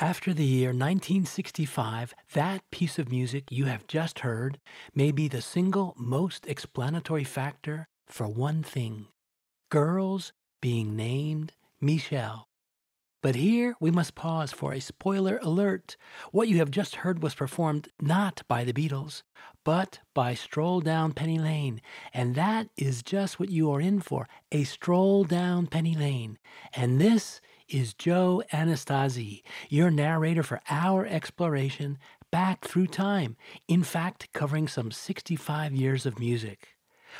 After the year 1965, that piece of music you have just heard may be the single most explanatory factor for one thing girls being named Michelle. But here we must pause for a spoiler alert. What you have just heard was performed not by the Beatles, but by Stroll Down Penny Lane. And that is just what you are in for a stroll down Penny Lane. And this is Joe Anastasi, your narrator for our exploration back through time. In fact, covering some 65 years of music,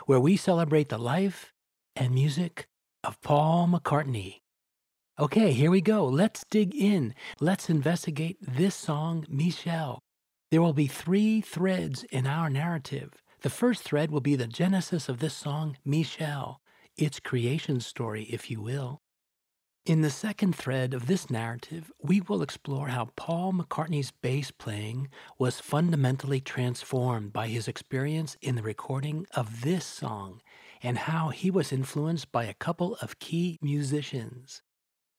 where we celebrate the life and music of Paul McCartney. Okay, here we go. Let's dig in. Let's investigate this song, Michelle. There will be three threads in our narrative. The first thread will be the genesis of this song, Michelle, its creation story, if you will. In the second thread of this narrative, we will explore how Paul McCartney's bass playing was fundamentally transformed by his experience in the recording of this song and how he was influenced by a couple of key musicians.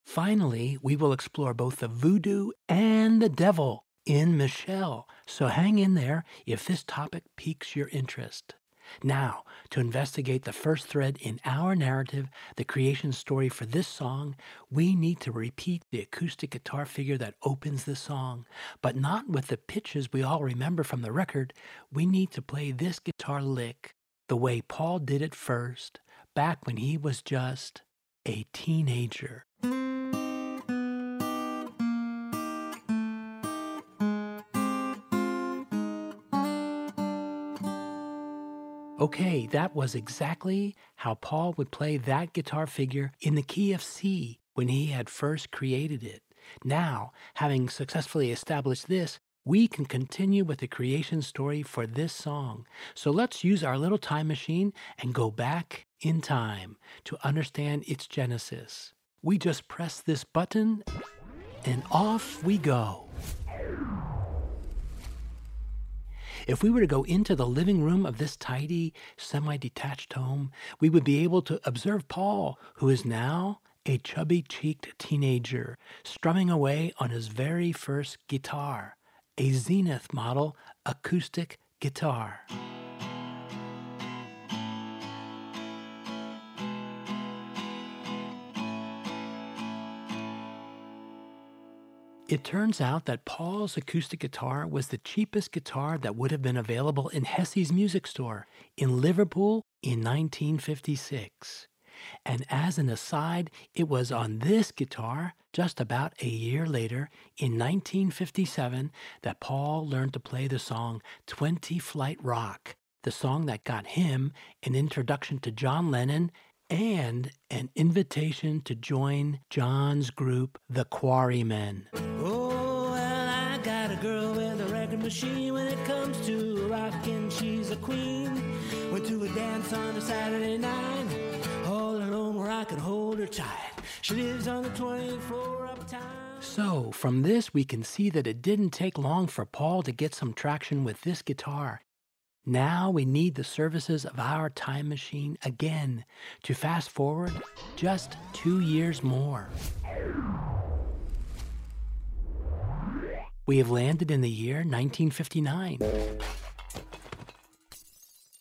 Finally, we will explore both the voodoo and the devil in Michelle, so hang in there if this topic piques your interest. Now, to investigate the first thread in our narrative, the creation story for this song, we need to repeat the acoustic guitar figure that opens the song, but not with the pitches we all remember from the record. We need to play this guitar lick the way Paul did it first, back when he was just a teenager. Okay, that was exactly how Paul would play that guitar figure in the key of C when he had first created it. Now, having successfully established this, we can continue with the creation story for this song. So let's use our little time machine and go back in time to understand its genesis. We just press this button and off we go. If we were to go into the living room of this tidy, semi detached home, we would be able to observe Paul, who is now a chubby cheeked teenager, strumming away on his very first guitar, a Zenith model acoustic guitar. It turns out that Paul's acoustic guitar was the cheapest guitar that would have been available in Hessy's music store in Liverpool in 1956. And as an aside, it was on this guitar, just about a year later, in 1957, that Paul learned to play the song 20 Flight Rock, the song that got him an introduction to John Lennon and an invitation to join John's group, the Quarrymen. Oh, well, I got a girl with a record machine when it comes to rockin'. She's a queen. Went to a dance on a Saturday night. All alone where I could hold her tight. She lives on the 20th floor uptown. So, from this, we can see that it didn't take long for Paul to get some traction with this guitar. Now we need the services of our time machine again to fast forward just two years more. We have landed in the year 1959.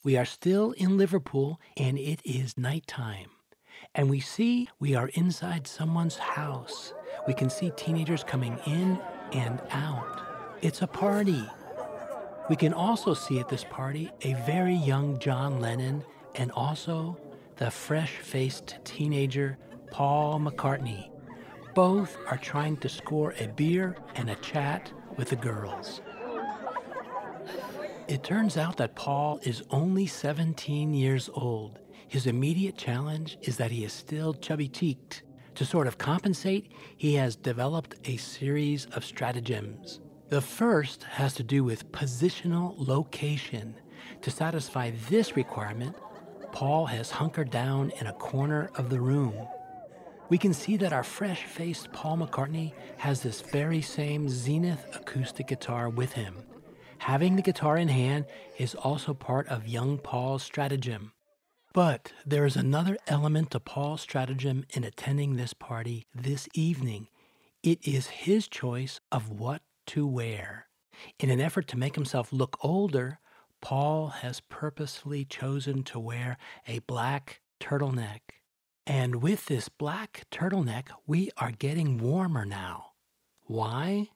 We are still in Liverpool and it is nighttime. And we see we are inside someone's house. We can see teenagers coming in and out. It's a party. We can also see at this party a very young John Lennon and also the fresh faced teenager Paul McCartney. Both are trying to score a beer and a chat with the girls. It turns out that Paul is only 17 years old. His immediate challenge is that he is still chubby cheeked. To sort of compensate, he has developed a series of stratagems. The first has to do with positional location. To satisfy this requirement, Paul has hunkered down in a corner of the room. We can see that our fresh faced Paul McCartney has this very same Zenith acoustic guitar with him. Having the guitar in hand is also part of young Paul's stratagem. But there is another element to Paul's stratagem in attending this party this evening. It is his choice of what to wear. In an effort to make himself look older, Paul has purposely chosen to wear a black turtleneck. And with this black turtleneck, we are getting warmer now. Why?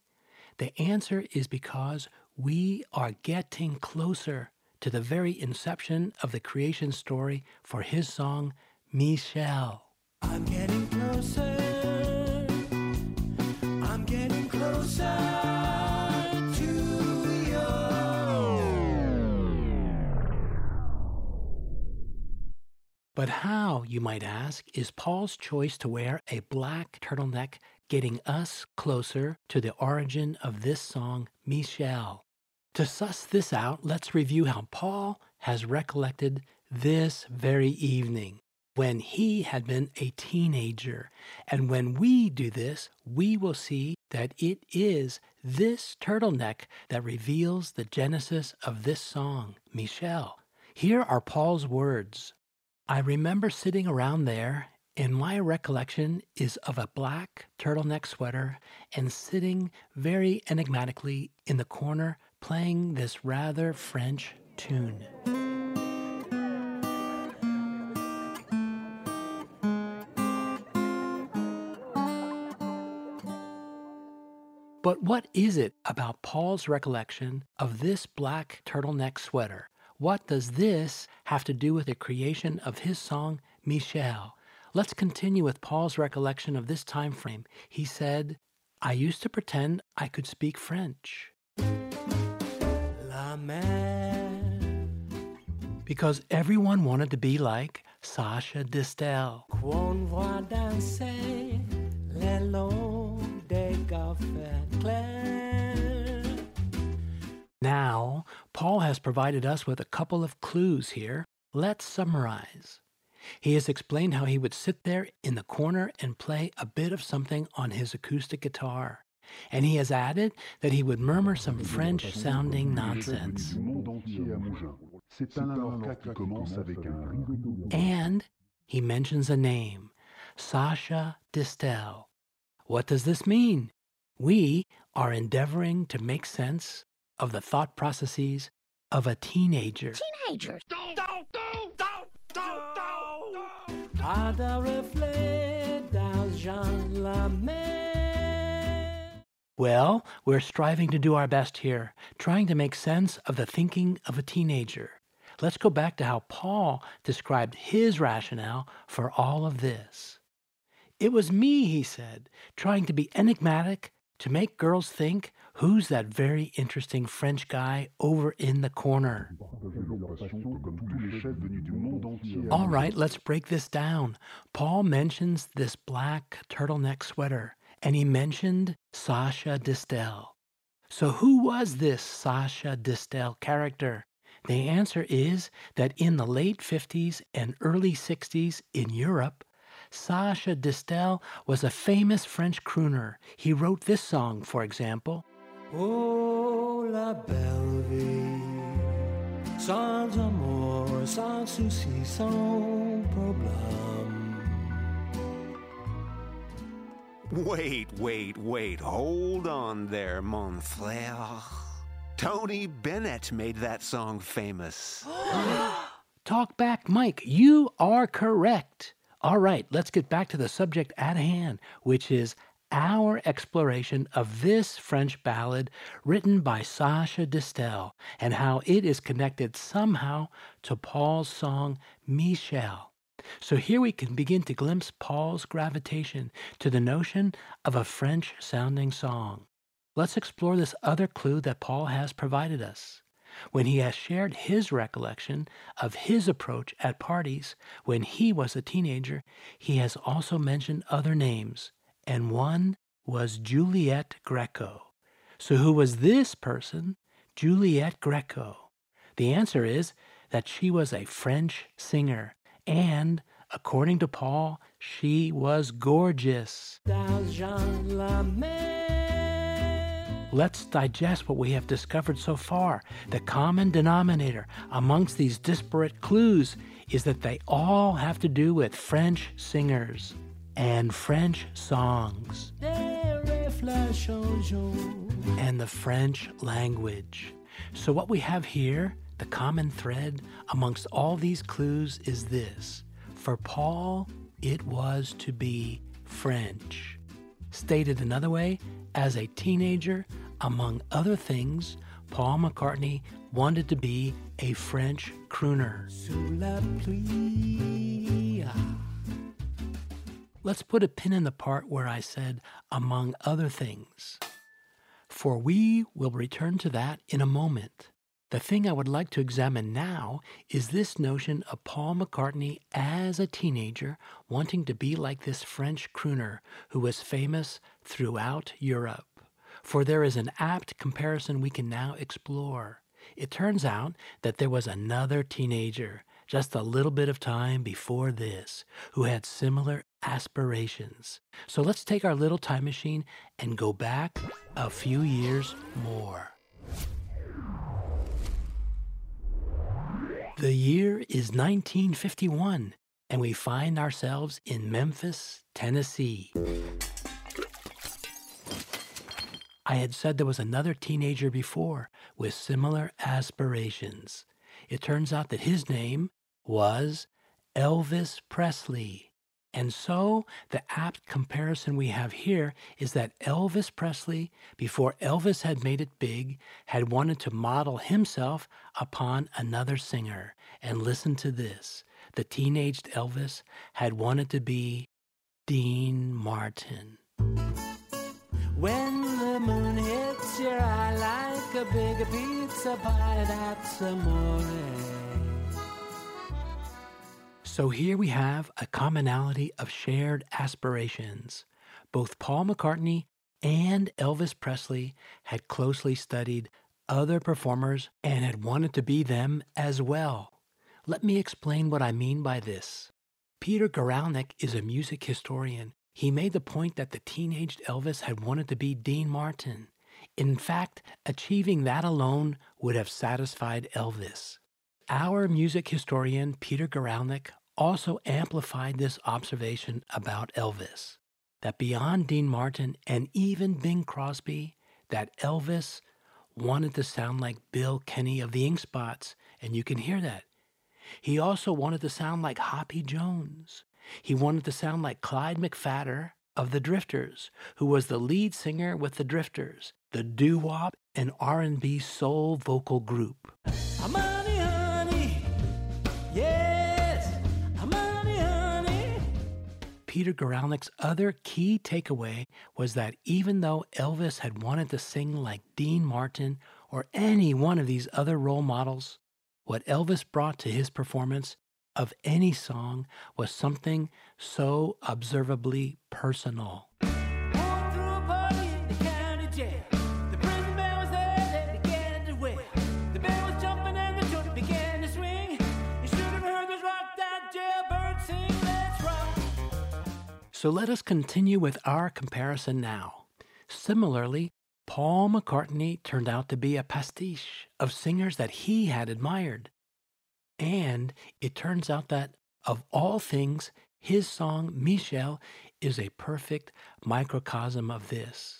The answer is because we are getting closer to the very inception of the creation story for his song, Michelle. I'm getting closer. I'm getting closer But how, you might ask, is Paul's choice to wear a black turtleneck getting us closer to the origin of this song, Michelle? To suss this out, let's review how Paul has recollected this very evening when he had been a teenager. And when we do this, we will see that it is this turtleneck that reveals the genesis of this song, Michelle. Here are Paul's words I remember sitting around there, and my recollection is of a black turtleneck sweater and sitting very enigmatically in the corner playing this rather French tune. But what is it about Paul's recollection of this black turtleneck sweater? What does this have to do with the creation of his song, Michelle? Let's continue with Paul's recollection of this time frame. He said, I used to pretend I could speak French. La mer. Because everyone wanted to be like Sacha Distel. Qu'on voit danser le long des clairs. Now, Paul has provided us with a couple of clues here. Let's summarize. He has explained how he would sit there in the corner and play a bit of something on his acoustic guitar. And he has added that he would murmur some French sounding nonsense. du monde entier à Mougins. C'est Alain Lorca qui commence avec un And he mentions a name, Sacha Distel. What does this mean? We are endeavoring to make sense of the thought processes of a teenager. Pas de reflet d'argent la. Well, we're striving to do our best here, trying to make sense of the thinking of a teenager. Let's go back to how Paul described his rationale for all of this. It was me, he said, trying to be enigmatic to make girls think who's that very interesting French guy over in the corner. J'avais l'impression que comme tous les chefs venus du monde entier à All right, let's break this down. Paul mentions this black turtleneck sweater, and he mentioned Sacha Distel. So, who was this Sacha Distel character? The answer is that in the late 50s and early 60s in Europe, Sacha Distel was a famous French crooner. He wrote this song, for example. Oh, la belle vie, sans amour, sans souci, sans problème. Wait, wait, wait. Hold on there, mon frère. Tony Bennett made that song famous. Talk back, Mike. You are correct. All right, let's get back to the subject at hand, which is our exploration of this French ballad written by Sacha Distel and how it is connected somehow to Paul's song Michelle. So here we can begin to glimpse Paul's gravitation to the notion of a French sounding song. Let's explore this other clue that Paul has provided us. When he has shared his recollection of his approach at parties when he was a teenager, he has also mentioned other names, and one was Juliette Greco. So, who was this person, Juliette Greco? The answer is that she was a French singer, and according to Paul, she was gorgeous. Let's digest what we have discovered so far. The common denominator amongst these disparate clues is that they all have to do with French singers and French songs and the French language. So, what we have here, the common thread amongst all these clues is this for Paul, it was to be French. Stated another way, as a teenager, among other things, Paul McCartney wanted to be a French crooner. Let's put a pin in the part where I said, among other things, for we will return to that in a moment. The thing I would like to examine now is this notion of Paul McCartney as a teenager wanting to be like this French crooner who was famous throughout Europe. For there is an apt comparison we can now explore. It turns out that there was another teenager just a little bit of time before this who had similar aspirations. So let's take our little time machine and go back a few years more. The year is 1951, and we find ourselves in Memphis, Tennessee. I had said there was another teenager before with similar aspirations. It turns out that his name was Elvis Presley. And so the apt comparison we have here is that Elvis Presley, before Elvis had made it big, had wanted to model himself upon another singer. And listen to this the teenaged Elvis had wanted to be Dean Martin. When the moon hits your eye like a big pizza pie, that's amore. So here we have a commonality of shared aspirations. Both Paul McCartney and Elvis Presley had closely studied other performers and had wanted to be them as well. Let me explain what I mean by this. Peter Guralnick is a music historian. He made the point that the teenaged Elvis had wanted to be Dean Martin. In fact, achieving that alone would have satisfied Elvis. Our music historian, Peter Guralnick, also amplified this observation about Elvis that beyond Dean Martin and even Bing Crosby, that Elvis wanted to sound like Bill Kenny of the Ink Spots, and you can hear that. He also wanted to sound like Hoppy Jones. He wanted to sound like Clyde McPhatter of the Drifters, who was the lead singer with the Drifters, the doo-wop and R&B soul vocal group. Money, Peter Guralnick's other key takeaway was that even though Elvis had wanted to sing like Dean Martin or any one of these other role models, what Elvis brought to his performance of any song was something so observably personal. So let us continue with our comparison now. Similarly, Paul McCartney turned out to be a pastiche of singers that he had admired. And it turns out that, of all things, his song, Michelle, is a perfect microcosm of this.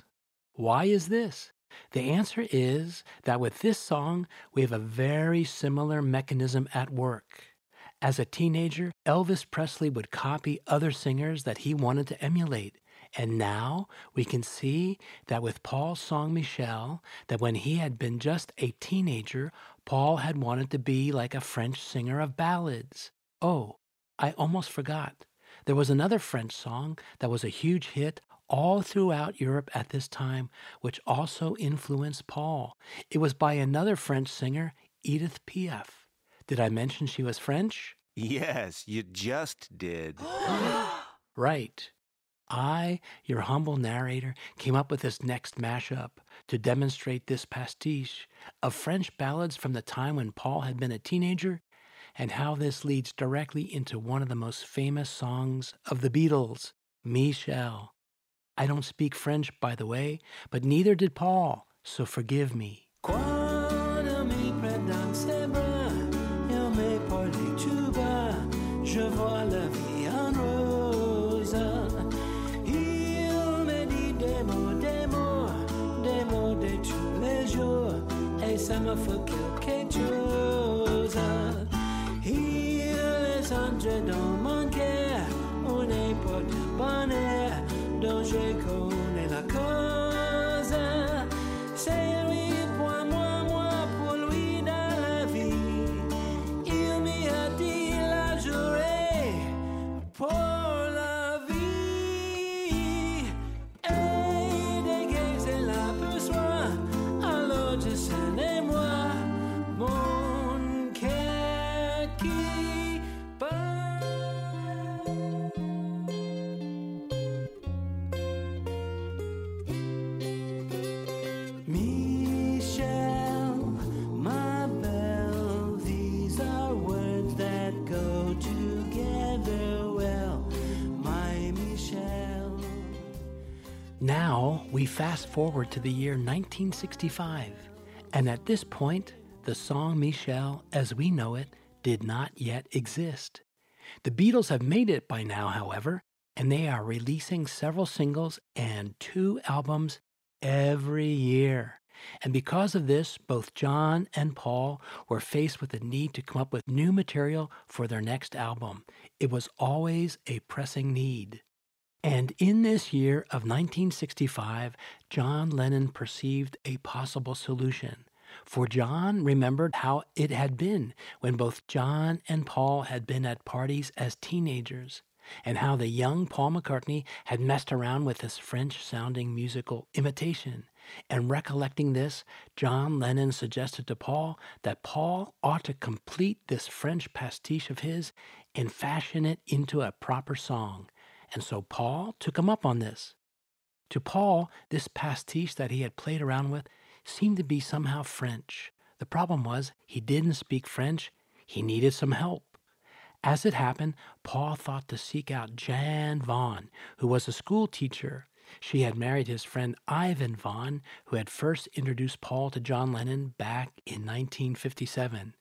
Why is this? The answer is that with this song, we have a very similar mechanism at work. As a teenager, Elvis Presley would copy other singers that he wanted to emulate. And now we can see that with Paul's song Michelle, that when he had been just a teenager, Paul had wanted to be like a French singer of ballads. Oh, I almost forgot. There was another French song that was a huge hit all throughout Europe at this time, which also influenced Paul. It was by another French singer, Edith Piaf. Did I mention she was French? Yes, you just did. Right. I, your humble narrator, came up with this next mashup to demonstrate this pastiche of French ballads from the time when Paul had been a teenager and how this leads directly into one of the most famous songs of the Beatles, Michelle. I don't speak French, by the way, but neither did Paul, so forgive me. Entré dans mon cœur, on est pour de bonheur, dont je fast forward to the year 1965, and at this point, the song Michelle, as we know it, did not yet exist. The Beatles have made it by now, however, and they are releasing several singles and two albums every year. And because of this, both John and Paul were faced with the need to come up with new material for their next album. It was always a pressing need. And in this year of 1965, John Lennon perceived a possible solution. For John remembered how it had been when both John and Paul had been at parties as teenagers, and how the young Paul McCartney had messed around with this French sounding musical imitation. And recollecting this, John Lennon suggested to Paul that Paul ought to complete this French pastiche of his and fashion it into a proper song. And so Paul took him up on this. To Paul, this pastiche that he had played around with seemed to be somehow French. The problem was he didn't speak French, he needed some help. As it happened, Paul thought to seek out Jan Vaughan, who was a school teacher. She had married his friend Ivan Vaughan, who had first introduced Paul to John Lennon back in 1957.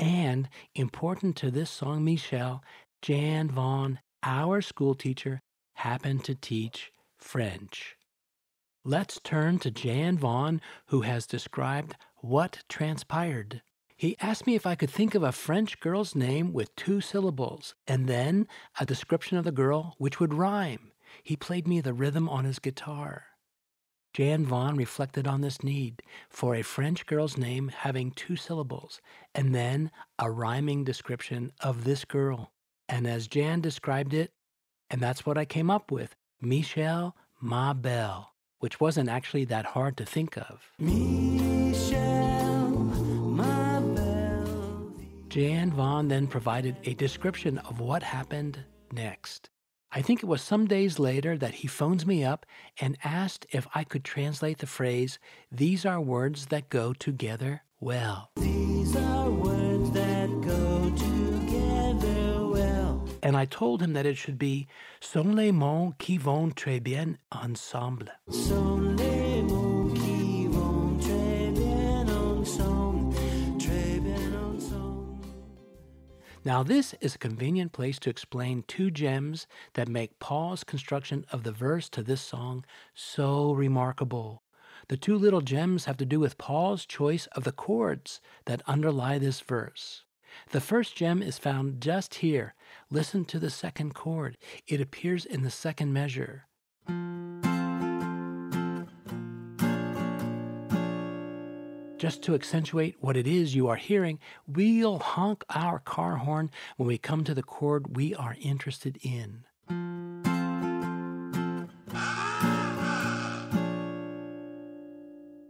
And important to this song, Michelle, Jan Vaughan, our school teacher, happened to teach French. Let's turn to Jan Vaughan, who has described what transpired. He asked me if I could think of a French girl's name with two syllables, and then a description of the girl which would rhyme. He played me the rhythm on his guitar. Jan Vaughan reflected on this need for a French girl's name having two syllables, and then a rhyming description of this girl. And as Jan described it, and that's what I came up with Michelle Ma Belle, which wasn't actually that hard to think of. Michelle, my belle. Jan Vaughan then provided a description of what happened next. I think it was some days later that he phones me up and asked if I could translate the phrase, These are words that go together well. And I told him that it should be, Sont les mots qui vont très bien ensemble. Sont les mots qui vont très bien ensemble, très bien ensemble. Now, this is a convenient place to explain two gems that make Paul's construction of the verse to this song so remarkable. The two little gems have to do with Paul's choice of the chords that underlie this verse. The first gem is found just here. Listen to the second chord. It appears in the second measure. Just to accentuate what it is you are hearing, we'll honk our car horn when we come to the chord we are interested in.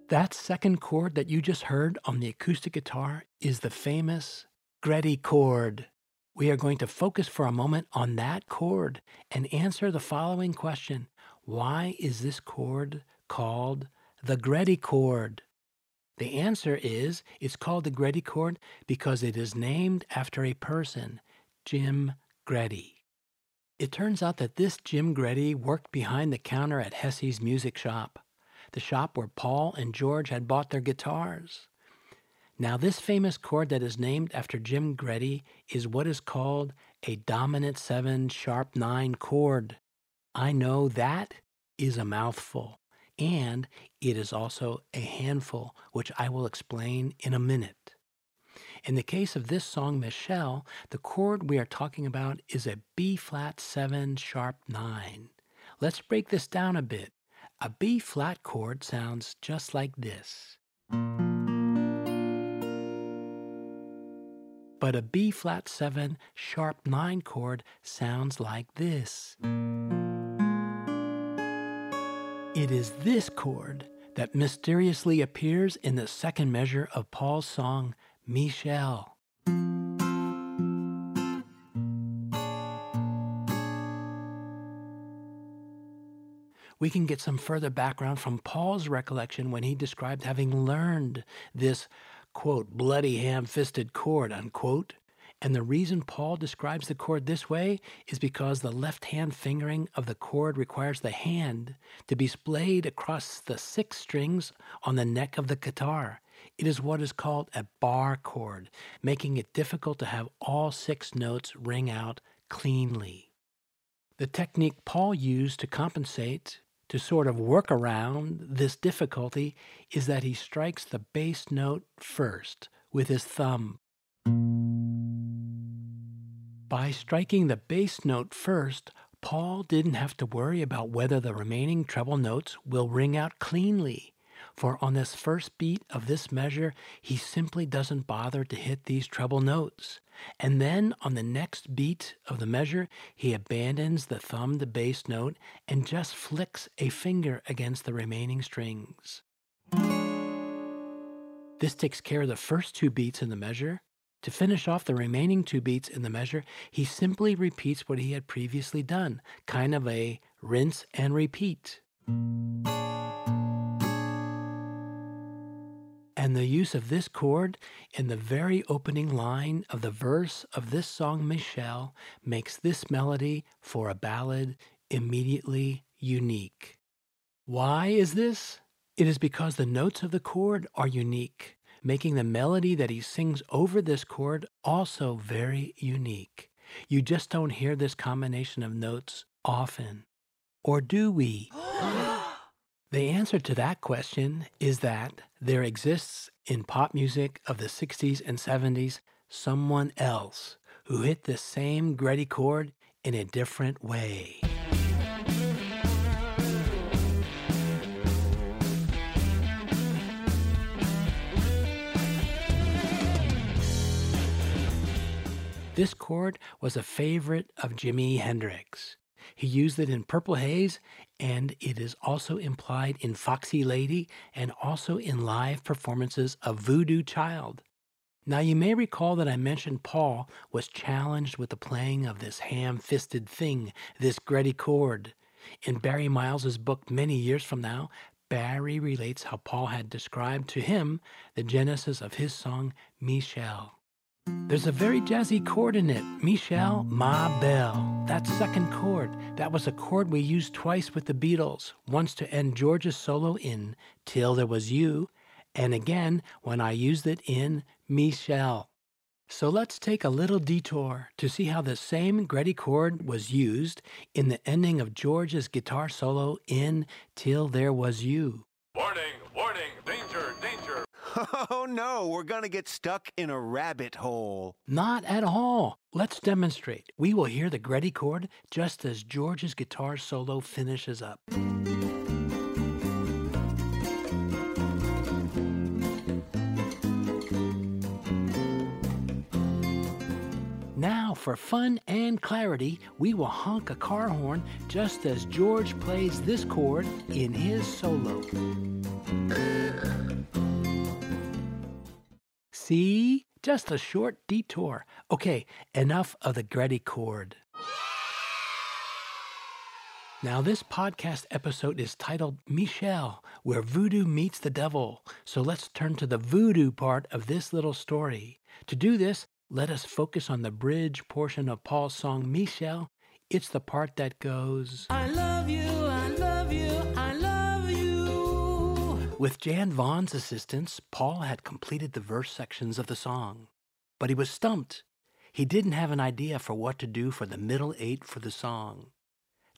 That second chord that you just heard on the acoustic guitar is the famous Gretty chord. We are going to focus for a moment on that chord and answer the following question Why is this chord called the Gretty chord? The answer is it's called the Gretty chord because it is named after a person, Jim Gretty. It turns out that this Jim Gretty worked behind the counter at Hessy's music shop the shop where Paul and George had bought their guitars. Now, this famous chord that is named after Jim Gretty is what is called a dominant 7 sharp 9 chord. I know that is a mouthful, and it is also a handful, which I will explain in a minute. In the case of this song, Michelle, the chord we are talking about is a B flat 7 sharp 9. Let's break this down a bit. A B flat chord sounds just like this. But a B flat 7 sharp 9 chord sounds like this. It is this chord that mysteriously appears in the second measure of Paul's song, Michelle. we can get some further background from Paul's recollection when he described having learned this, quote, bloody ham fisted chord, unquote. And the reason Paul describes the chord this way is because the left hand fingering of the chord requires the hand to be splayed across the six strings on the neck of the guitar. It is what is called a bar chord, making it difficult to have all six notes ring out cleanly. The technique Paul used to compensate to sort of work around this difficulty is that he strikes the bass note first with his thumb. By striking the bass note first, Paul didn't have to worry about whether the remaining treble notes will ring out cleanly. For on this first beat of this measure, he simply doesn't bother to hit these treble notes. And then on the next beat of the measure, he abandons the thumb to bass note and just flicks a finger against the remaining strings. This takes care of the first two beats in the measure. To finish off the remaining two beats in the measure, he simply repeats what he had previously done, kind of a rinse and repeat. And the use of this chord in the very opening line of the verse of this song, Michelle, makes this melody for a ballad immediately unique. Why is this? It is because the notes of the chord are unique, making the melody that he sings over this chord also very unique. You just don't hear this combination of notes often. Or do we? The answer to that question is that there exists in pop music of the 60s and 70s someone else who hit the same Gretty chord in a different way. This chord was a favorite of Jimi Hendrix. He used it in Purple Haze, and it is also implied in Foxy Lady and also in live performances of Voodoo Child. Now, you may recall that I mentioned Paul was challenged with the playing of this ham fisted thing, this Gretty chord. In Barry Miles's book, Many Years From Now, Barry relates how Paul had described to him the genesis of his song, Michelle. There's a very jazzy chord in it, Michelle, Ma Belle. That second chord, that was a chord we used twice with the Beatles, once to end George's solo in Till There Was You, and again when I used it in Michelle. So let's take a little detour to see how the same Gretty chord was used in the ending of George's guitar solo in Till There Was You. Oh no, we're gonna get stuck in a rabbit hole. Not at all. Let's demonstrate. We will hear the Gretty chord just as George's guitar solo finishes up. Now, for fun and clarity, we will honk a car horn just as George plays this chord in his solo. See? Just a short detour. Okay, enough of the Gretty chord. Now, this podcast episode is titled Michelle, where voodoo meets the devil. So let's turn to the voodoo part of this little story. To do this, let us focus on the bridge portion of Paul's song Michelle. It's the part that goes, I love you, With Jan Vaughan's assistance, Paul had completed the verse sections of the song. But he was stumped. He didn't have an idea for what to do for the middle eight for the song.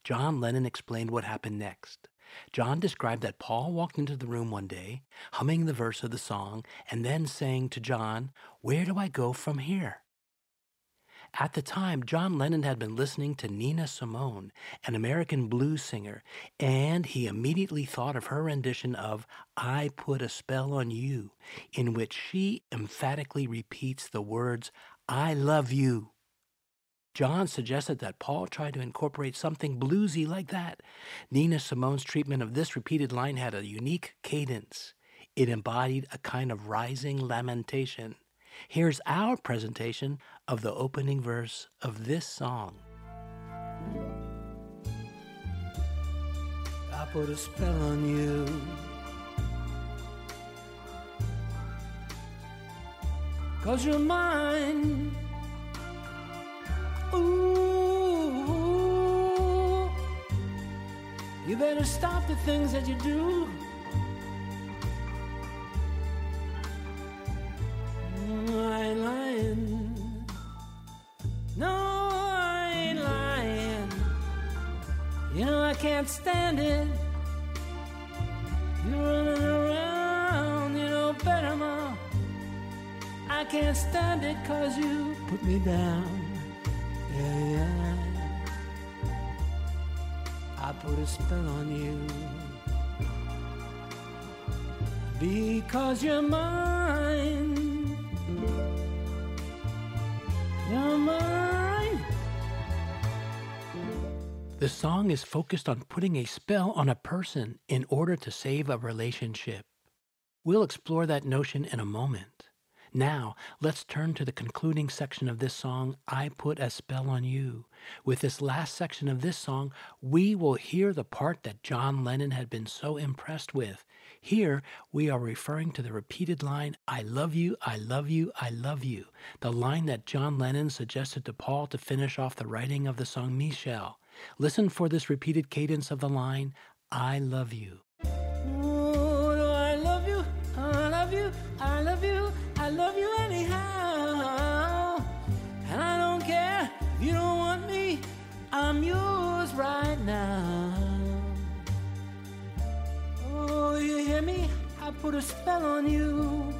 John Lennon explained what happened next. John described that Paul walked into the room one day, humming the verse of the song, and then saying to John, Where do I go from here? At the time, John Lennon had been listening to Nina Simone, an American blues singer, and he immediately thought of her rendition of I Put a Spell on You, in which she emphatically repeats the words, I love you. John suggested that Paul try to incorporate something bluesy like that. Nina Simone's treatment of this repeated line had a unique cadence. It embodied a kind of rising lamentation. Here's our presentation of the opening verse of this song. I put a spell on you. Cause you're mine. Ooh. You better stop the things that you do. Cause you put me down. Yeah, yeah. I put a spell on you. Because you're mine. You're mine. The song is focused on putting a spell on a person in order to save a relationship. We'll explore that notion in a moment. Now, let's turn to the concluding section of this song, I Put a Spell on You. With this last section of this song, we will hear the part that John Lennon had been so impressed with. Here, we are referring to the repeated line, I love you, I love you, I love you, the line that John Lennon suggested to Paul to finish off the writing of the song Michelle. Listen for this repeated cadence of the line, I love you. I love you anyhow. And I don't care if you don't want me, I'm yours right now. Oh, you hear me? I put a spell on you.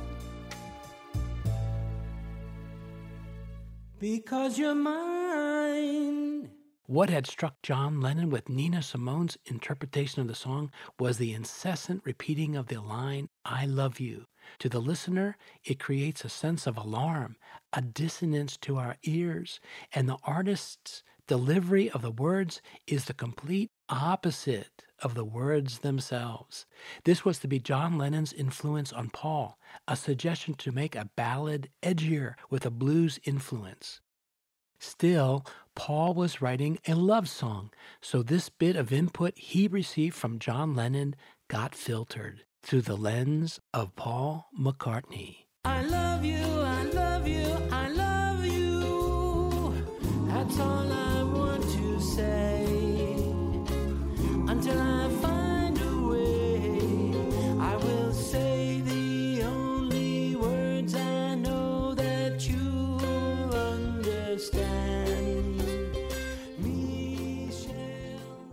Because you're mine. What had struck John Lennon with Nina Simone's interpretation of the song was the incessant repeating of the line, I love you. To the listener, it creates a sense of alarm, a dissonance to our ears, and the artist's delivery of the words is the complete opposite of the words themselves. This was to be John Lennon's influence on Paul, a suggestion to make a ballad edgier with a blues influence. Still, Paul was writing a love song, so this bit of input he received from John Lennon got filtered through the lens of Paul McCartney. I love you, I love you, I love you. That's all I want to say. Until I find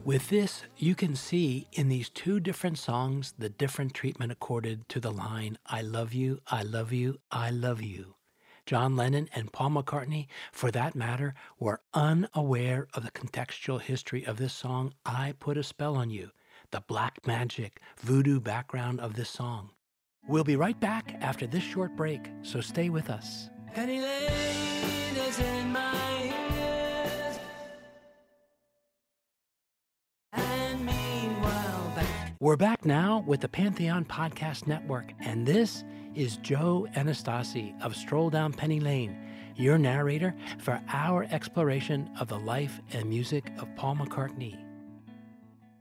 With this, you can see in these two different songs the different treatment accorded to the line, I love you, I love you, I love you. John Lennon and Paul McCartney, for that matter, were unaware of the contextual history of this song, I Put a Spell on You, the black magic, voodoo background of this song. We'll be right back after this short break, so stay with us. We're back now with the Pantheon Podcast Network, and this is Joe Anastasi of Stroll Down Penny Lane, your narrator for our exploration of the life and music of Paul McCartney.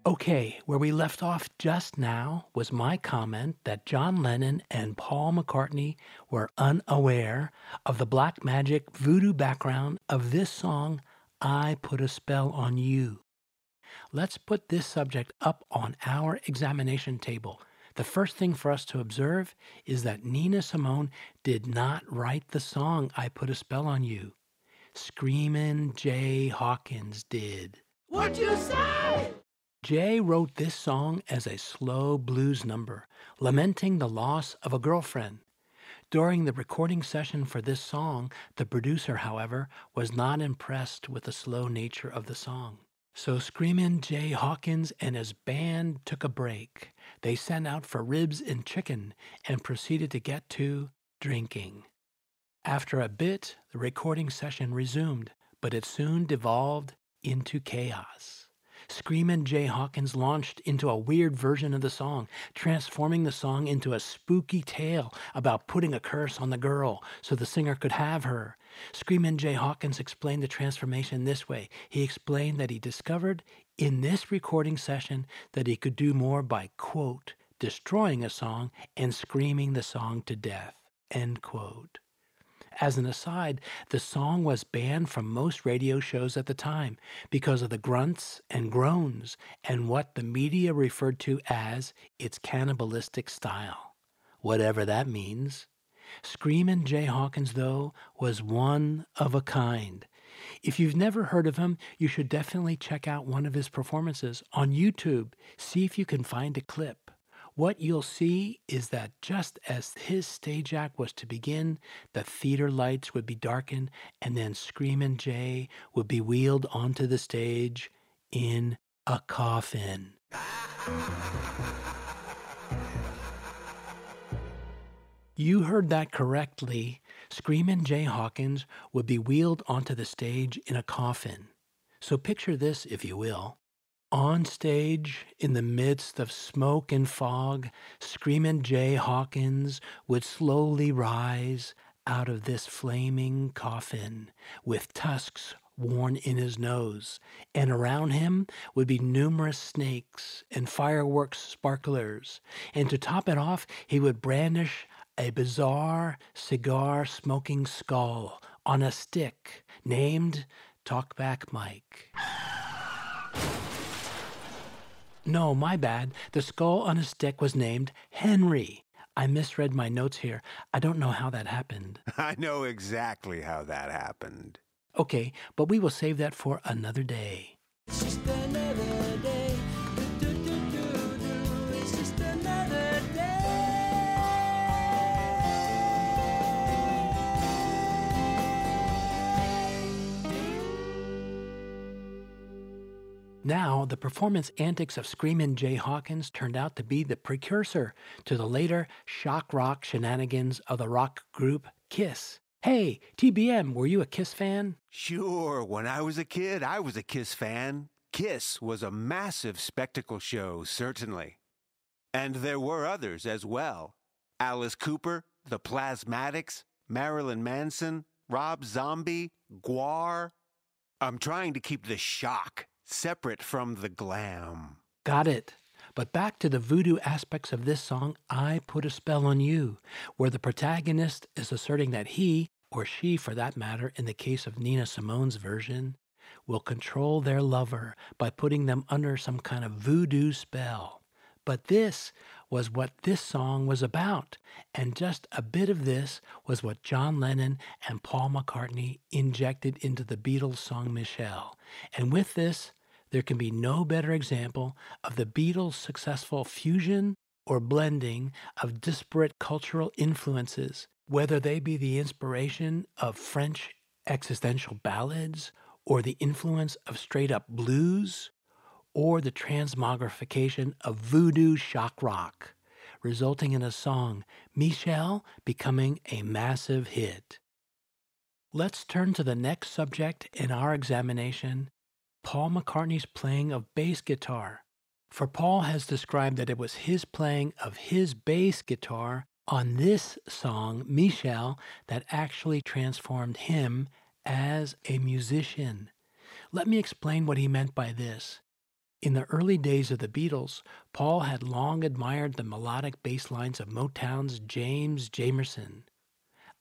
Okay, where we left off just now was my comment that John Lennon and Paul McCartney were unaware of the black magic voodoo background of this song, I Put a Spell on You. Let's put this subject up on our examination table. The first thing for us to observe is that Nina Simone did not write the song I Put a Spell on You. Screamin' Jay Hawkins did. What you say? Jay wrote this song as a slow blues number, lamenting the loss of a girlfriend. During the recording session for this song, the producer, however, was not impressed with the slow nature of the song. So Screamin' Jay Hawkins and his band took a break. They sent out for ribs and chicken and proceeded to get to drinking. After a bit, the recording session resumed, but it soon devolved into chaos. Screamin' Jay Hawkins launched into a weird version of the song, transforming the song into a spooky tale about putting a curse on the girl so the singer could have her. Screamin' Jay Hawkins explained the transformation this way. He explained that he discovered in this recording session that he could do more by, quote, destroying a song and screaming the song to death, end quote. As an aside, the song was banned from most radio shows at the time because of the grunts and groans and what the media referred to as its cannibalistic style, whatever that means. Screamin' Jay Hawkins, though, was one of a kind. If you've never heard of him, you should definitely check out one of his performances on YouTube. See if you can find a clip. What you'll see is that just as his stage act was to begin, the theater lights would be darkened, and then Screamin' Jay would be wheeled onto the stage in a coffin. You heard that correctly. Screamin' Jay Hawkins would be wheeled onto the stage in a coffin. So picture this, if you will. On stage, in the midst of smoke and fog, Screamin' Jay Hawkins would slowly rise out of this flaming coffin with tusks worn in his nose, and around him would be numerous snakes and fireworks sparklers. And to top it off, he would brandish a bizarre cigar smoking skull on a stick named Talkback Mike. No, my bad. The skull on a stick was named Henry. I misread my notes here. I don't know how that happened. I know exactly how that happened. Okay, but we will save that for another day. Now, the performance antics of Screamin' Jay Hawkins turned out to be the precursor to the later shock rock shenanigans of the rock group Kiss. Hey, TBM, were you a Kiss fan? Sure, when I was a kid, I was a Kiss fan. Kiss was a massive spectacle show, certainly. And there were others as well Alice Cooper, the Plasmatics, Marilyn Manson, Rob Zombie, Gwar. I'm trying to keep the shock separate from the glam. Got it. But back to the voodoo aspects of this song, I Put a Spell on You, where the protagonist is asserting that he, or she for that matter, in the case of Nina Simone's version, will control their lover by putting them under some kind of voodoo spell. But this was what this song was about, and just a bit of this was what John Lennon and Paul McCartney injected into the Beatles song Michelle. And with this, there can be no better example of the Beatles' successful fusion or blending of disparate cultural influences, whether they be the inspiration of French existential ballads, or the influence of straight up blues, or the transmogrification of voodoo shock rock, resulting in a song, Michelle, becoming a massive hit. Let's turn to the next subject in our examination Paul McCartney's playing of bass guitar. For Paul has described that it was his playing of his bass guitar on this song, Michelle, that actually transformed him as a musician. Let me explain what he meant by this. In the early days of the Beatles, Paul had long admired the melodic bass lines of Motown's James Jamerson.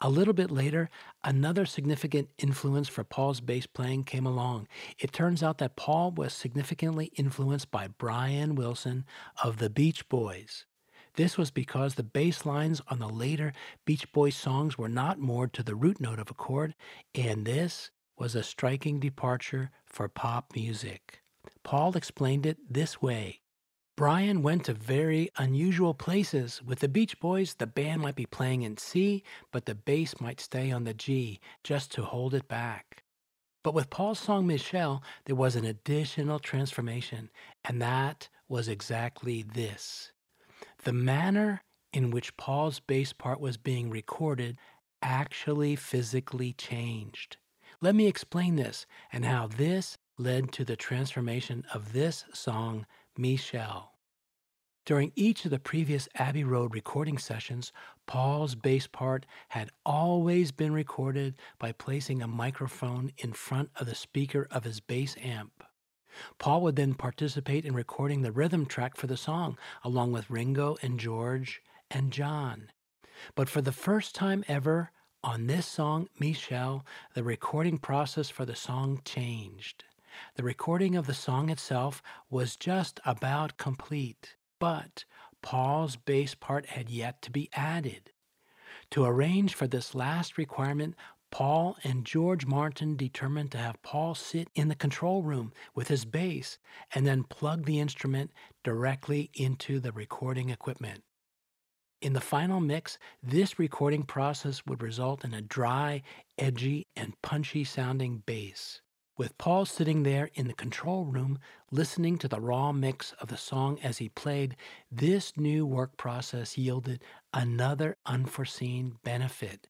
A little bit later, another significant influence for Paul's bass playing came along. It turns out that Paul was significantly influenced by Brian Wilson of the Beach Boys. This was because the bass lines on the later Beach Boys songs were not moored to the root note of a chord, and this was a striking departure for pop music. Paul explained it this way Brian went to very unusual places. With the Beach Boys, the band might be playing in C, but the bass might stay on the G just to hold it back. But with Paul's song Michelle, there was an additional transformation, and that was exactly this. The manner in which Paul's bass part was being recorded actually physically changed. Let me explain this and how this led to the transformation of this song Michelle. During each of the previous Abbey Road recording sessions, Paul's bass part had always been recorded by placing a microphone in front of the speaker of his bass amp. Paul would then participate in recording the rhythm track for the song, along with Ringo and George and John. But for the first time ever, on this song, Michelle, the recording process for the song changed. The recording of the song itself was just about complete, but Paul's bass part had yet to be added. To arrange for this last requirement, Paul and George Martin determined to have Paul sit in the control room with his bass and then plug the instrument directly into the recording equipment. In the final mix, this recording process would result in a dry, edgy, and punchy sounding bass. With Paul sitting there in the control room listening to the raw mix of the song as he played, this new work process yielded another unforeseen benefit.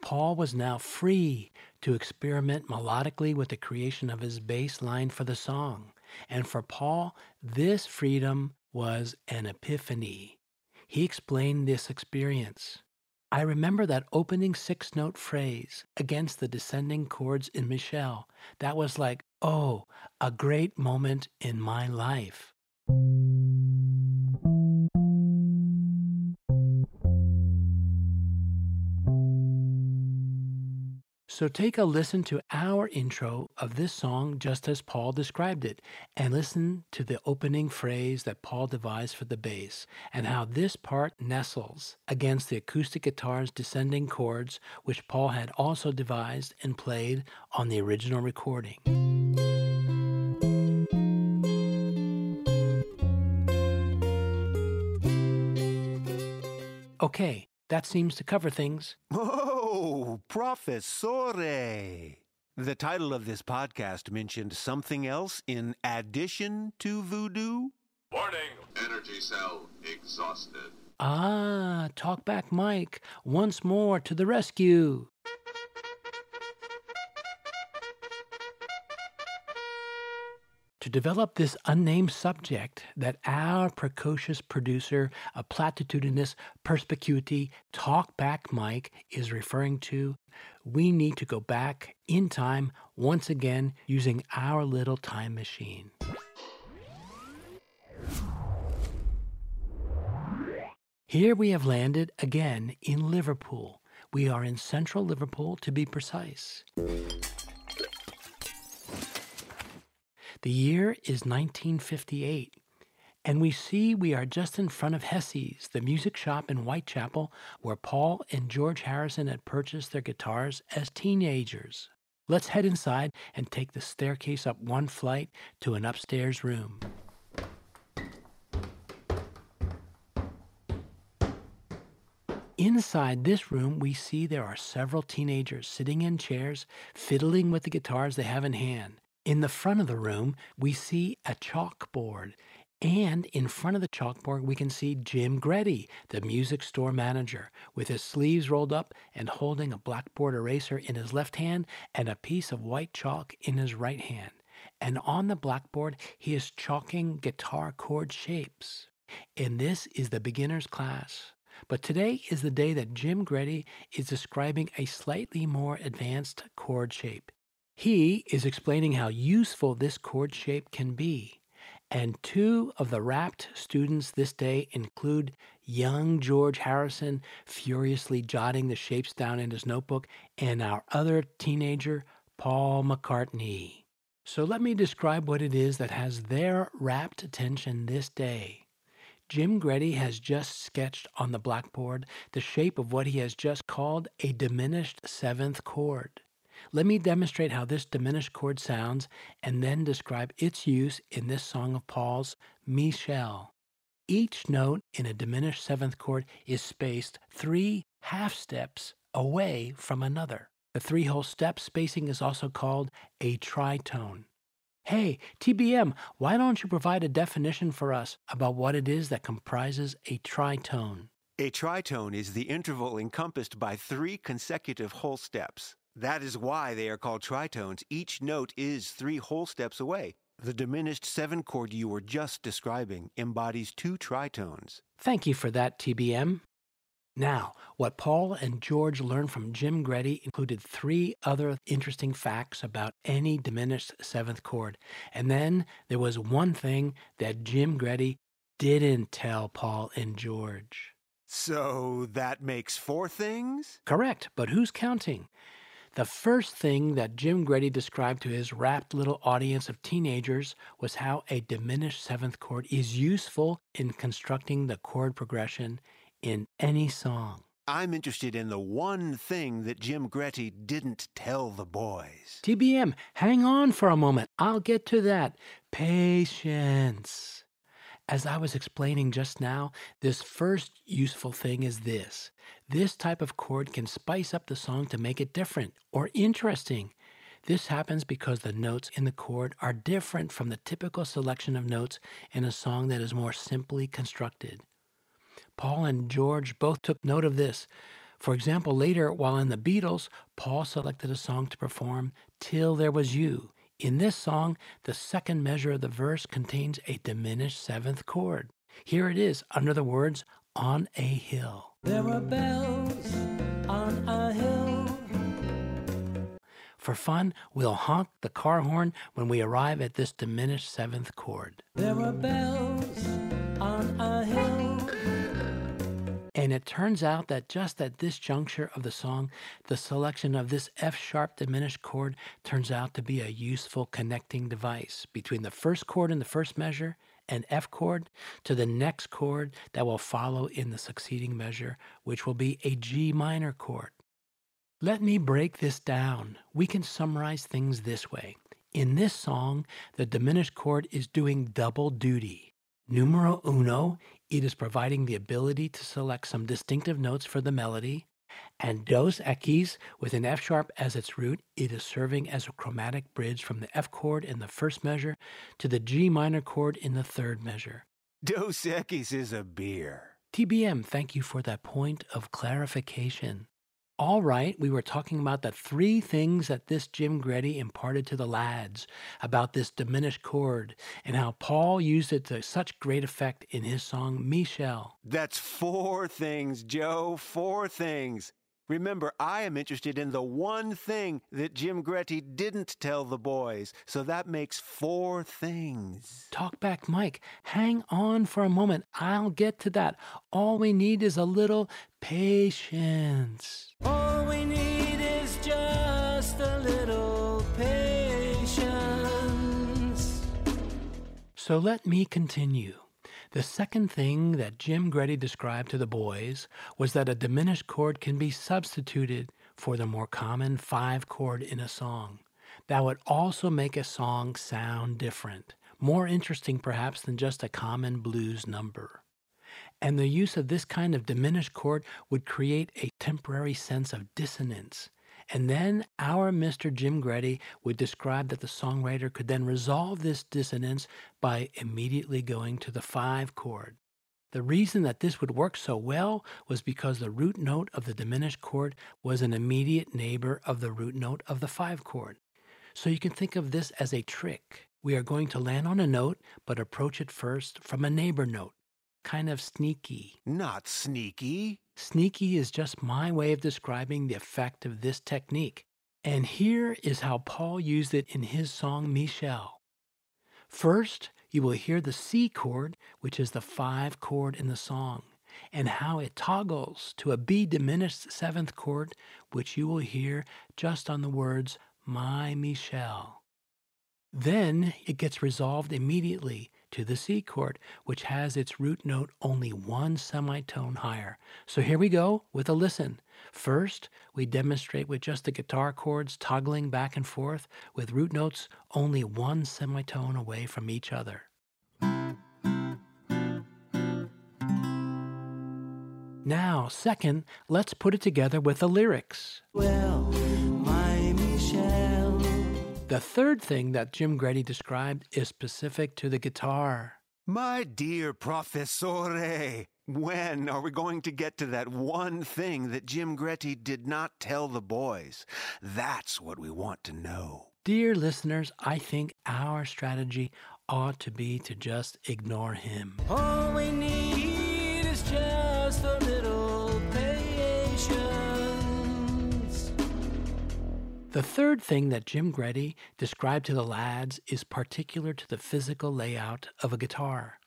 Paul was now free to experiment melodically with the creation of his bass line for the song. And for Paul, this freedom was an epiphany. He explained this experience. I remember that opening six note phrase against the descending chords in Michelle. That was like, oh, a great moment in my life. So take a listen to our intro of this song just as Paul described it, and listen to the opening phrase that Paul devised for the bass, and how this part nestles against the acoustic guitar's descending chords, which Paul had also devised and played on the original recording. Okay, that seems to cover things. Oh, Professore! The title of this podcast mentioned something else in addition to voodoo? Warning! Energy cell exhausted. Ah, Talkback Mike, once more to the rescue. To develop this unnamed subject that our precocious producer, a platitudinous perspicuity talkback Mike is referring to, we need to go back in time once again using our little time machine. Here we have landed again in Liverpool. We are in central Liverpool to be precise. The year is 1958, and we see we are just in front of Hessy's, the music shop in Whitechapel, where Paul and George Harrison had purchased their guitars as teenagers. Let's head inside and take the staircase up one flight to an upstairs room. Inside this room, we see there are several teenagers sitting in chairs, fiddling with the guitars they have in hand. In the front of the room, we see a chalkboard, and in front of the chalkboard, we can see Jim Gretty, the music store manager, with his sleeves rolled up and holding a blackboard eraser in his left hand and a piece of white chalk in his right hand. And on the blackboard, he is chalking guitar chord shapes. And this is the beginner's class. But today is the day that Jim Gretty is describing a slightly more advanced chord shape. He is explaining how useful this chord shape can be. And two of the rapt students this day include young George Harrison, furiously jotting the shapes down in his notebook, and our other teenager, Paul McCartney. So let me describe what it is that has their rapt attention this day. Jim Gretty has just sketched on the blackboard the shape of what he has just called a diminished seventh chord. Let me demonstrate how this diminished chord sounds and then describe its use in this song of Paul's, Michelle. Each note in a diminished seventh chord is spaced three half steps away from another. The three whole step spacing is also called a tritone. Hey, TBM, why don't you provide a definition for us about what it is that comprises a tritone? A tritone is the interval encompassed by three consecutive whole steps. That is why they are called tritones. Each note is three whole steps away. The diminished seven chord you were just describing embodies two tritones. Thank you for that, TBM. Now, what Paul and George learned from Jim Gretty included three other interesting facts about any diminished seventh chord. And then there was one thing that Jim Gretty didn't tell Paul and George. So that makes four things? Correct, but who's counting? The first thing that Jim Gretty described to his rapt little audience of teenagers was how a diminished seventh chord is useful in constructing the chord progression in any song. I'm interested in the one thing that Jim Gretty didn't tell the boys. TBM, hang on for a moment. I'll get to that. Patience. As I was explaining just now, this first useful thing is this. This type of chord can spice up the song to make it different or interesting. This happens because the notes in the chord are different from the typical selection of notes in a song that is more simply constructed. Paul and George both took note of this. For example, later, while in the Beatles, Paul selected a song to perform, Till There Was You. In this song, the second measure of the verse contains a diminished seventh chord. Here it is under the words, On a Hill. There are bells on a hill. For fun, we'll honk the car horn when we arrive at this diminished seventh chord. There are bells on a hill. And it turns out that just at this juncture of the song, the selection of this F sharp diminished chord turns out to be a useful connecting device between the first chord in the first measure, and F chord, to the next chord that will follow in the succeeding measure, which will be a G minor chord. Let me break this down. We can summarize things this way. In this song, the diminished chord is doing double duty. Numero uno, it is providing the ability to select some distinctive notes for the melody. And dos equis, with an F sharp as its root, it is serving as a chromatic bridge from the F chord in the first measure to the G minor chord in the third measure. Dos Equis is a beer. TBM, thank you for that point of clarification. All right, we were talking about the three things that this Jim Gretty imparted to the lads about this diminished chord and how Paul used it to such great effect in his song Michelle. That's four things, Joe. Four things. Remember, I am interested in the one thing that Jim Gretty didn't tell the boys, so that makes four things. Talk back, Mike, hang on for a moment. I'll get to that. All we need is a little patience. All we need is just a little patience. So let me continue. The second thing that Jim Gretty described to the boys was that a diminished chord can be substituted for the more common five chord in a song. That would also make a song sound different, more interesting perhaps than just a common blues number. And the use of this kind of diminished chord would create a temporary sense of dissonance. And then our Mr. Jim Gretty would describe that the songwriter could then resolve this dissonance by immediately going to the five chord. The reason that this would work so well was because the root note of the diminished chord was an immediate neighbor of the root note of the five chord. So you can think of this as a trick. We are going to land on a note, but approach it first from a neighbor note. Kind of sneaky. Not sneaky. Sneaky is just my way of describing the effect of this technique. And here is how Paul used it in his song Michelle. First, you will hear the C chord, which is the five chord in the song, and how it toggles to a B diminished seventh chord, which you will hear just on the words My Michelle. Then it gets resolved immediately to the C chord, which has its root note only one semitone higher. So here we go with a listen. First, we demonstrate with just the guitar chords toggling back and forth with root notes only one semitone away from each other. Now, second, let's put it together with the lyrics. Well. The third thing that Jim Gretty described is specific to the guitar. My dear Professore, when are we going to get to that one thing that Jim Gretty did not tell the boys? That's what we want to know. Dear listeners, I think our strategy ought to be to just ignore him. All we need is just a little The third thing that Jim Gretty described to the lads is particular to the physical layout of a guitar.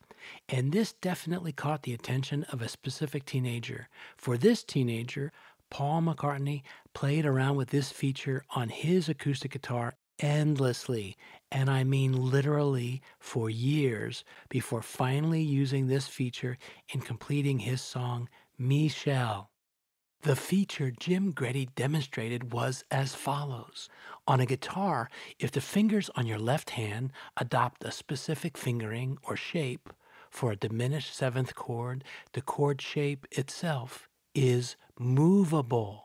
And this definitely caught the attention of a specific teenager. For this teenager, Paul McCartney played around with this feature on his acoustic guitar endlessly, and I mean literally for years, before finally using this feature in completing his song, Michelle. The feature Jim Gretty demonstrated was as follows. On a guitar, if the fingers on your left hand adopt a specific fingering or shape, for a diminished seventh chord, the chord shape itself is movable.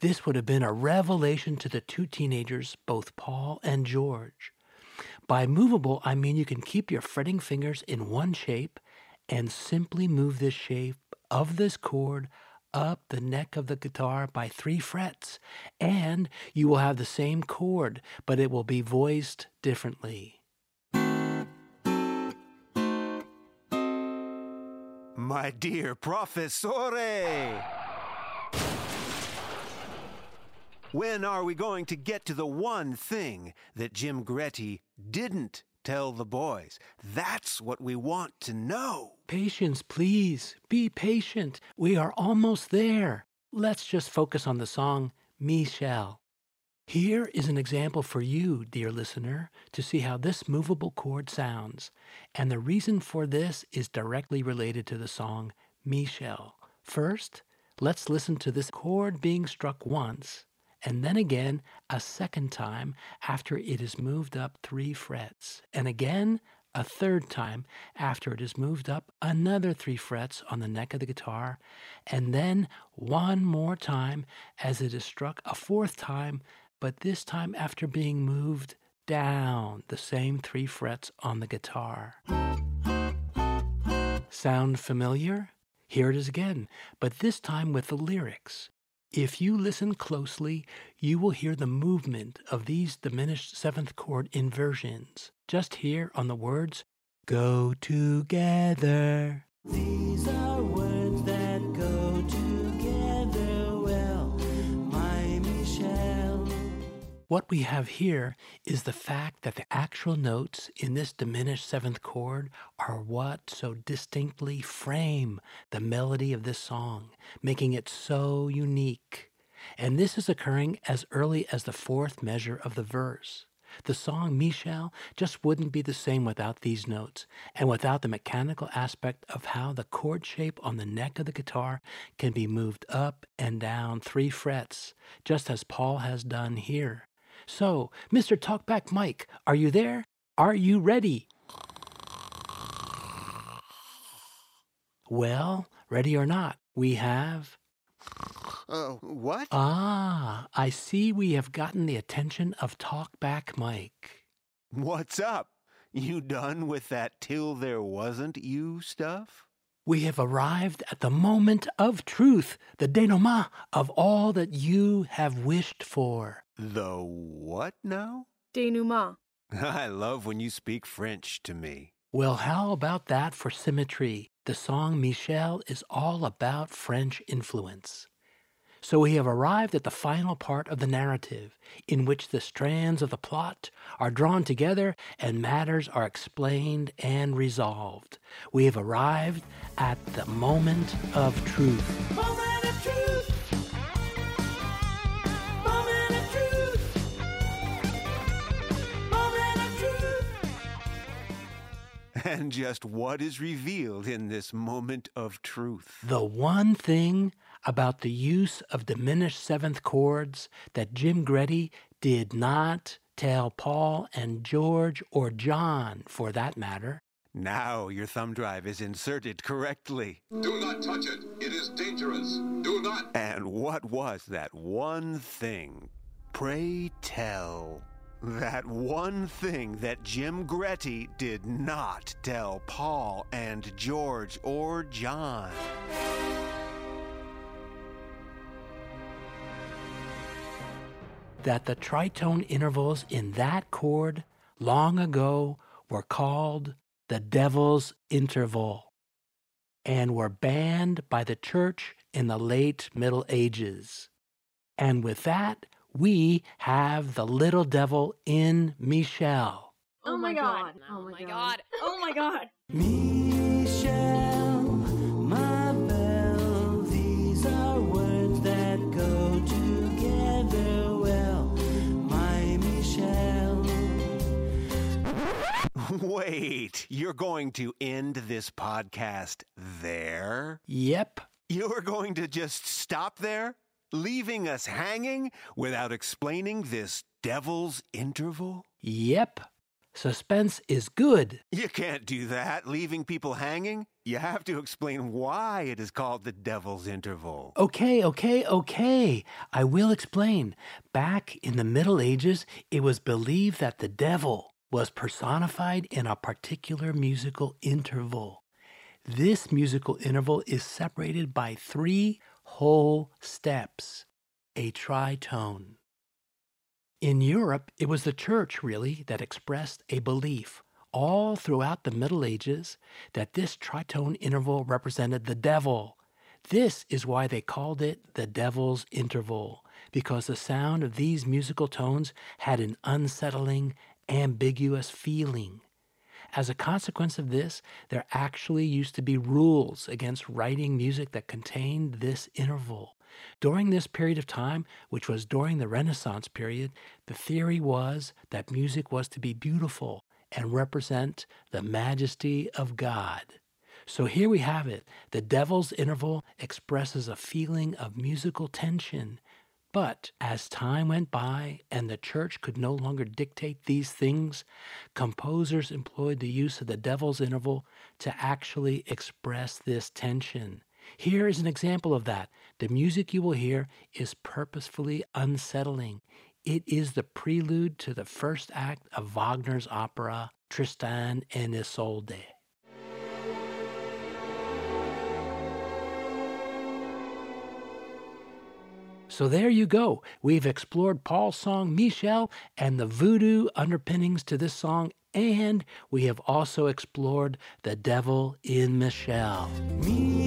This would have been a revelation to the two teenagers, both Paul and George. By movable, I mean you can keep your fretting fingers in one shape and simply move this shape of this chord up the neck of the guitar by three frets, and you will have the same chord, but it will be voiced differently. My dear Professore! When are we going to get to the one thing that Jim Gretty didn't tell the boys? That's what we want to know. Patience, please. Be patient. We are almost there. Let's just focus on the song Michelle. Here is an example for you, dear listener, to see how this movable chord sounds. And the reason for this is directly related to the song Michelle. First, let's listen to this chord being struck once, and then again a second time after it is moved up three frets, and again a third time after it is moved up another three frets on the neck of the guitar, and then one more time as it is struck a fourth time, but this time after being moved down the same three frets on the guitar. Sound familiar? Here it is again, but this time with the lyrics. If you listen closely, you will hear the movement of these diminished seventh chord inversions. Just here on the words, go together. These are What we have here is the fact that the actual notes in this diminished seventh chord are what so distinctly frame the melody of this song, making it so unique. And this is occurring as early as the fourth measure of the verse. The song Michelle just wouldn't be the same without these notes and without the mechanical aspect of how the chord shape on the neck of the guitar can be moved up and down three frets, just as Paul has done here. So, Mr. Talkback Mike, are you there? Are you ready? Well, ready or not, we have. Uh, what? Ah, I see we have gotten the attention of Talkback Mike. What's up? You done with that till there wasn't you stuff? We have arrived at the moment of truth, the denouement of all that you have wished for. The what now? Denouement. I love when you speak French to me. Well, how about that for symmetry? The song Michelle is all about French influence. So we have arrived at the final part of the narrative, in which the strands of the plot are drawn together and matters are explained and resolved. We have arrived at the moment of truth. Moment of truth. And just what is revealed in this moment of truth? The one thing about the use of diminished seventh chords that Jim Gretty did not tell Paul and George or John, for that matter. Now your thumb drive is inserted correctly. Do not touch it. It is dangerous. Do not. And what was that one thing? Pray tell. That one thing that Jim Gretty did not tell Paul and George or John. that the tritone intervals in that chord long ago were called the devil's interval and were banned by the church in the late Middle Ages. And with that, we have the little devil in Michelle. Oh, oh my oh oh god. Oh my god. Oh my god. Michelle, my belle, these are words that go together well. My Michelle. Wait, you're going to end this podcast there? Yep, You're going to just stop there? Leaving us hanging without explaining this devil's interval? yep. Suspense is good. You can't do that, leaving people hanging. You have to explain why it is called the devil's interval. Okay, okay, okay. I will explain. Back in the Middle Ages, it was believed that the devil was personified in a particular musical interval. This musical interval is separated by three whole steps, a tritone. In Europe, it was the church really that expressed a belief all throughout the Middle Ages that this tritone interval represented the devil. This is why they called it the devil's interval, because the sound of these musical tones had an unsettling, ambiguous feeling. As a consequence of this, there actually used to be rules against writing music that contained this interval. During this period of time, which was during the Renaissance period, the theory was that music was to be beautiful and represent the majesty of God. So here we have it. The devil's interval expresses a feeling of musical tension. But as time went by and the church could no longer dictate these things, composers employed the use of the devil's interval to actually express this tension. Here is an example of that. The music you will hear is purposefully unsettling. It is the prelude to the first act of Wagner's opera Tristan and Isolde. So there you go. We've explored Paul's song Michelle and the voodoo underpinnings to this song, and we have also explored the devil in Michelle. Michelle,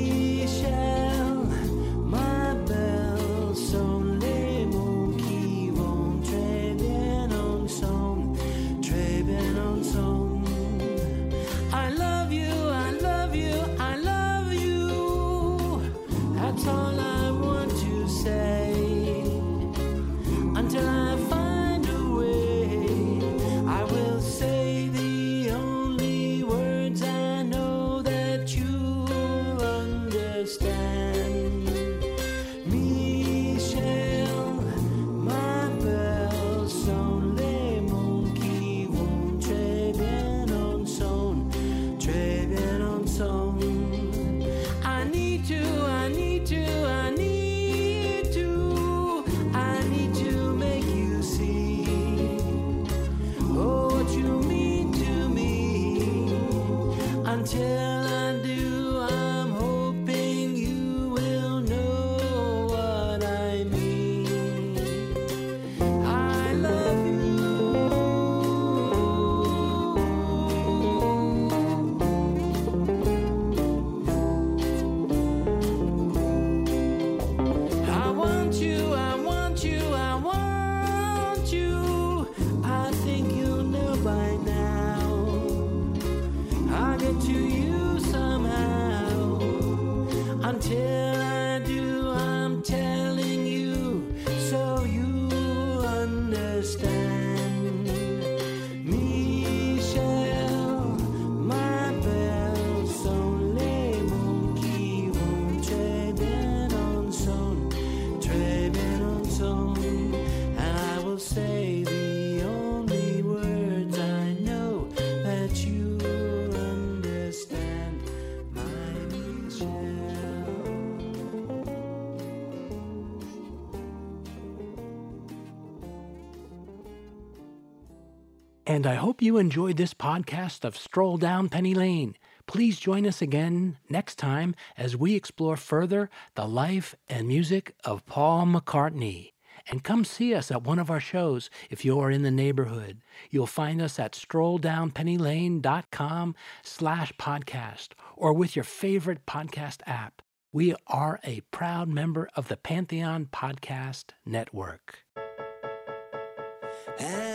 And I hope you enjoyed this podcast of Stroll Down Penny Lane. Please join us again next time as we explore further the life and music of Paul McCartney. And come see us at one of our shows if you are in the neighborhood. You'll find us at strolldownpennylane.com slash podcast or with your favorite podcast app. We are a proud member of the Pantheon Podcast Network. And